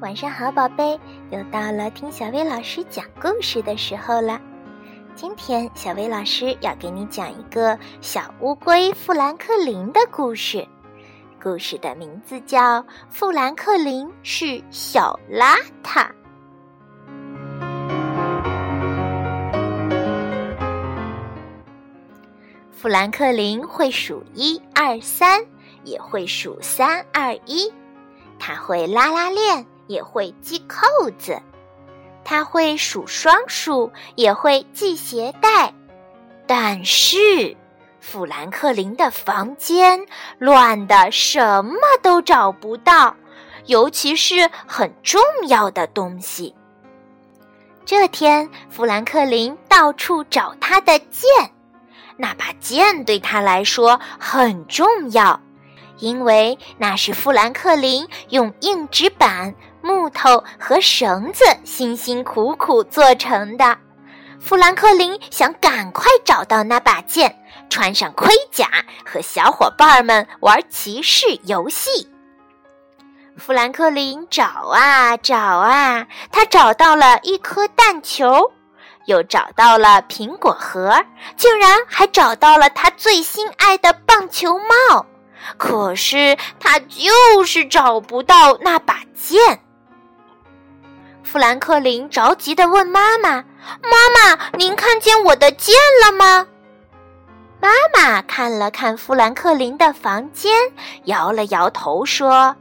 晚上好，宝贝，又到了听小薇老师讲故事的时候了。今天，小薇老师要给你讲一个小乌龟富兰克林的故事。故事的名字叫《富兰克林是小邋遢》。富兰克林会数一二三，也会数三二一。他会拉拉链。也会系扣子，他会数双数，也会系鞋带。但是，富兰克林的房间乱的什么都找不到，尤其是很重要的东西。这天，富兰克林到处找他的剑，那把剑对他来说很重要，因为那是富兰克林用硬纸板。木头和绳子辛辛苦苦做成的。富兰克林想赶快找到那把剑，穿上盔甲，和小伙伴们玩骑士游戏。富兰克林找啊找啊，他找到了一颗弹球，又找到了苹果核，竟然还找到了他最心爱的棒球帽。可是他就是找不到那把剑。富兰克林着急地问妈妈：“妈妈，您看见我的剑了吗？”妈妈看了看富兰克林的房间，摇了摇头说：“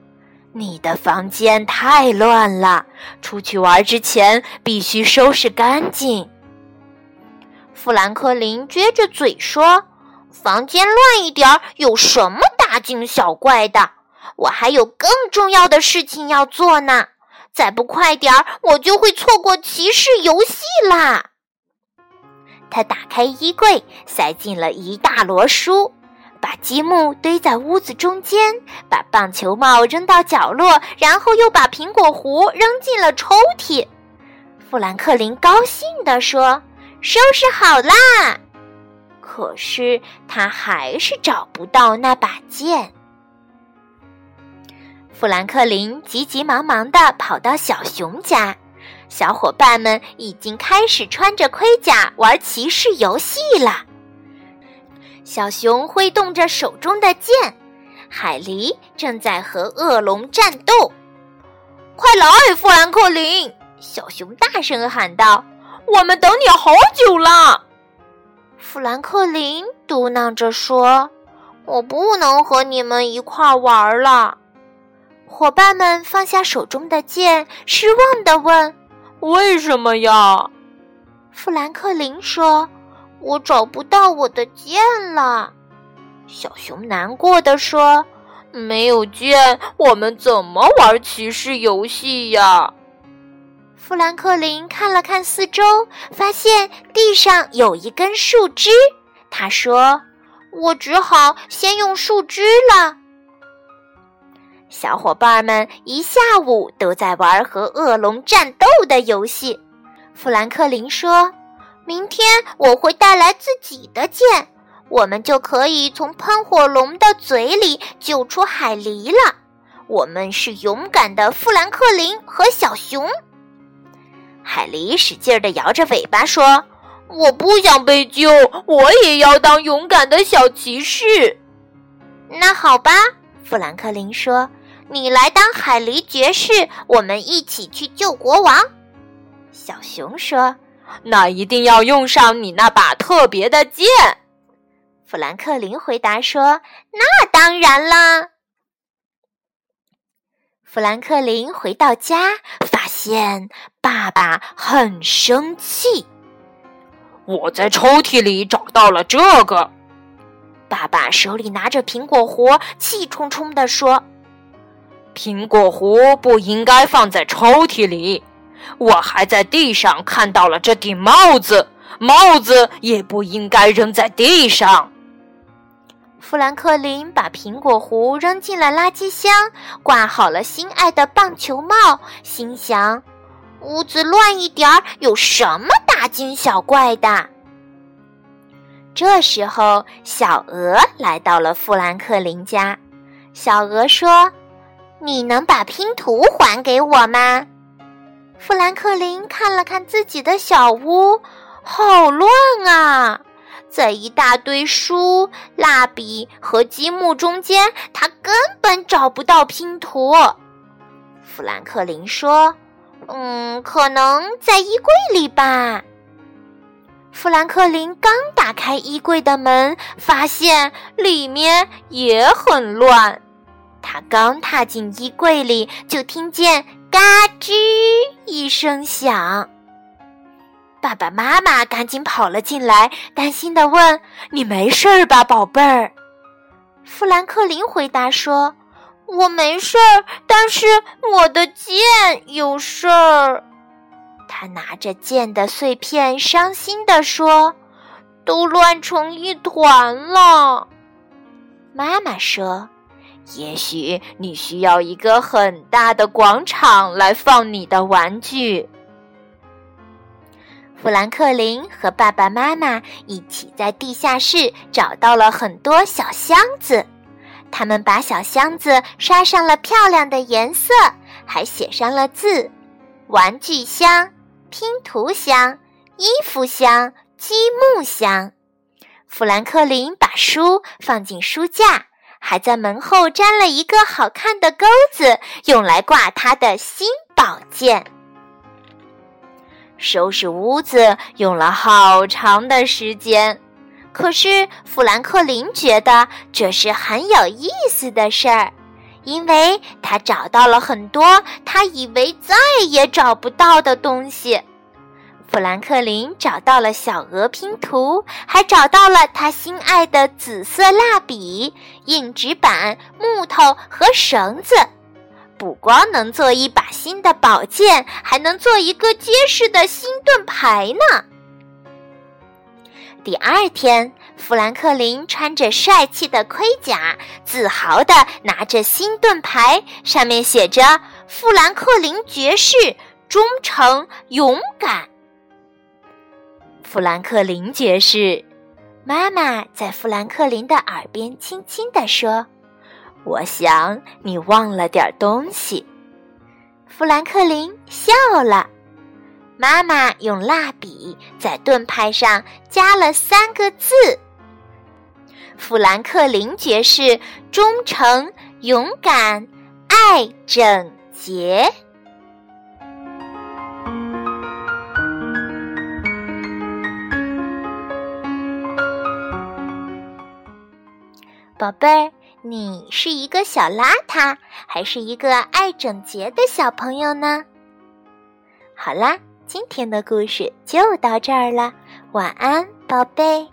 你的房间太乱了，出去玩之前必须收拾干净。”富兰克林撅着嘴说：“房间乱一点有什么大惊小怪的？我还有更重要的事情要做呢。”再不快点儿，我就会错过骑士游戏啦！他打开衣柜，塞进了一大摞书，把积木堆在屋子中间，把棒球帽扔到角落，然后又把苹果核扔进了抽屉。富兰克林高兴地说：“收拾好啦！”可是他还是找不到那把剑。富兰克林急急忙忙地跑到小熊家，小伙伴们已经开始穿着盔甲玩骑士游戏了。小熊挥动着手中的剑，海狸正在和恶龙战斗。快来，富兰克林！小熊大声喊道：“我们等你好久了。”富兰克林嘟囔着说：“我不能和你们一块玩了。”伙伴们放下手中的剑，失望地问：“为什么呀？”富兰克林说：“我找不到我的剑了。”小熊难过的说：“没有剑，我们怎么玩骑士游戏呀？”富兰克林看了看四周，发现地上有一根树枝，他说：“我只好先用树枝了。”小伙伴们一下午都在玩和恶龙战斗的游戏。富兰克林说：“明天我会带来自己的剑，我们就可以从喷火龙的嘴里救出海狸了。我们是勇敢的富兰克林和小熊。”海狸使劲地摇着尾巴说：“我不想被救，我也要当勇敢的小骑士。”那好吧，富兰克林说。你来当海狸爵士，我们一起去救国王。小熊说：“那一定要用上你那把特别的剑。”富兰克林回答说：“那当然啦。”富兰克林回到家，发现爸爸很生气。我在抽屉里找到了这个。爸爸手里拿着苹果核，气冲冲地说。苹果核不应该放在抽屉里。我还在地上看到了这顶帽子，帽子也不应该扔在地上。富兰克林把苹果核扔进了垃圾箱，挂好了心爱的棒球帽，心想：屋子乱一点儿有什么大惊小怪的？这时候，小鹅来到了富兰克林家。小鹅说。你能把拼图还给我吗？”富兰克林看了看自己的小屋，好乱啊！在一大堆书、蜡笔和积木中间，他根本找不到拼图。富兰克林说：“嗯，可能在衣柜里吧。”富兰克林刚打开衣柜的门，发现里面也很乱。他刚踏进衣柜里，就听见“嘎吱”一声响。爸爸妈妈赶紧跑了进来，担心的问：“你没事儿吧，宝贝儿？”富兰克林回答说：“我没事儿，但是我的剑有事儿。”他拿着剑的碎片，伤心的说：“都乱成一团了。”妈妈说：“也许你需要一个很大的广场来放你的玩具。”富兰克林和爸爸妈妈一起在地下室找到了很多小箱子，他们把小箱子刷上了漂亮的颜色，还写上了字：玩具箱、拼图箱、衣服箱、积木箱。富兰克林把书放进书架，还在门后粘了一个好看的钩子，用来挂他的新宝剑。收拾屋子用了好长的时间，可是富兰克林觉得这是很有意思的事儿，因为他找到了很多他以为再也找不到的东西。富兰克林找到了小鹅拼图，还找到了他心爱的紫色蜡笔、硬纸板、木头和绳子。不光能做一把新的宝剑，还能做一个结实的新盾牌呢。第二天，富兰克林穿着帅气的盔甲，自豪地拿着新盾牌，上面写着“富兰克林爵士，忠诚勇敢”。富兰克林爵士，妈妈在富兰克林的耳边轻轻地说。我想你忘了点东西，富兰克林笑了。妈妈用蜡笔在盾牌上加了三个字：“富兰克林爵士，忠诚、勇敢、爱整洁。”宝贝儿。你是一个小邋遢，还是一个爱整洁的小朋友呢？好啦，今天的故事就到这儿了，晚安，宝贝。